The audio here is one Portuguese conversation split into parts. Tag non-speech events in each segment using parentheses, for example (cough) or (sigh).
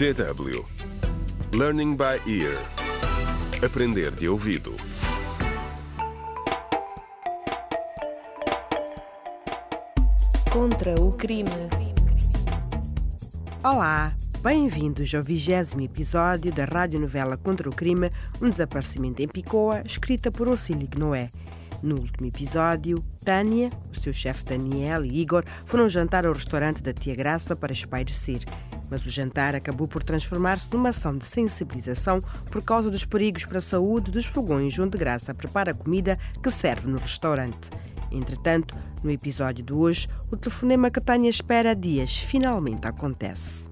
DW Learning by Ear Aprender de ouvido Contra o crime. Olá, bem-vindos ao vigésimo episódio da radionovela Contra o Crime, um desaparecimento em Picoa, escrita por Ocílio Noé. No último episódio, Tânia, o seu chefe Daniel e Igor foram jantar ao restaurante da Tia Graça para espairecer. Mas o jantar acabou por transformar-se numa ação de sensibilização por causa dos perigos para a saúde dos fogões onde Graça prepara a comida que serve no restaurante. Entretanto, no episódio de hoje, o telefonema que Tânia espera há dias finalmente acontece.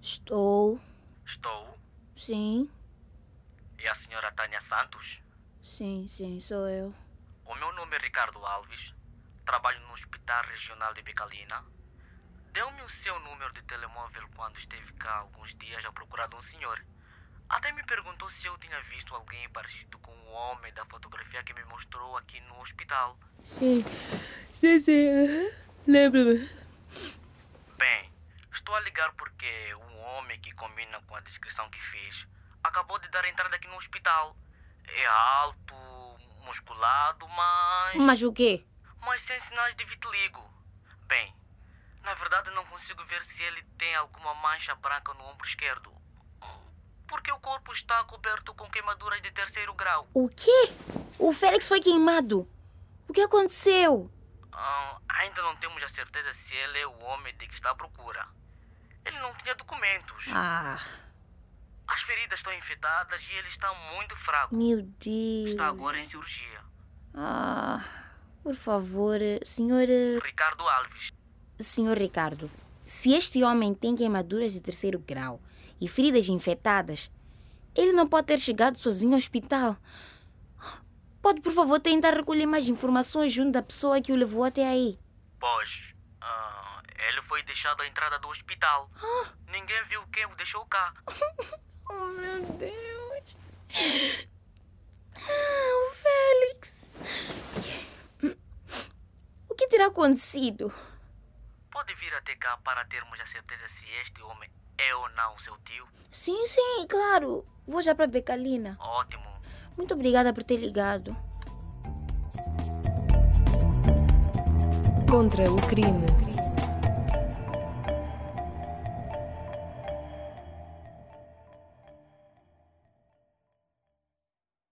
Estou. Estou. Sim, É a senhora Tânia Santos? Sim, sim, sou eu. O meu nome é Ricardo Alves. Trabalho no Hospital Regional de Bicalina. Deu-me o seu número de telemóvel quando esteve cá alguns dias à procura de um senhor. Até me perguntou se eu tinha visto alguém parecido com o homem da fotografia que me mostrou aqui no hospital. Sim, sim, sim. Lembro-me. Bem, estou a ligar porque um homem que combina com a descrição que fiz acabou de dar entrada aqui no hospital. É alto, musculado, mas. Mas o quê? mas sem sinais de vitiligo. Bem, na verdade não consigo ver se ele tem alguma mancha branca no ombro esquerdo. Porque o corpo está coberto com queimaduras de terceiro grau. O quê? O Félix foi queimado. O que aconteceu? Ah, ainda não temos a certeza se ele é o homem de que está à procura. Ele não tinha documentos. Ah, As feridas estão infectadas e ele está muito fraco. meu Deus. Está agora em cirurgia. Ah, por favor, senhor. Ricardo Alves. Senhor Ricardo, se este homem tem queimaduras de terceiro grau e feridas infectadas, ele não pode ter chegado sozinho ao hospital. Pode, por favor, tentar recolher mais informações junto da pessoa que o levou até aí. Pois, ah, ele foi deixado à entrada do hospital. Ninguém viu quem o deixou cá. (laughs) Oh, meu Deus. Ah, o Félix. O que terá acontecido? Pode vir até cá para termos a certeza se este homem é ou não seu tio? Sim, sim, claro. Vou já para Becalina. Ótimo. Muito obrigada por ter ligado. Contra o crime.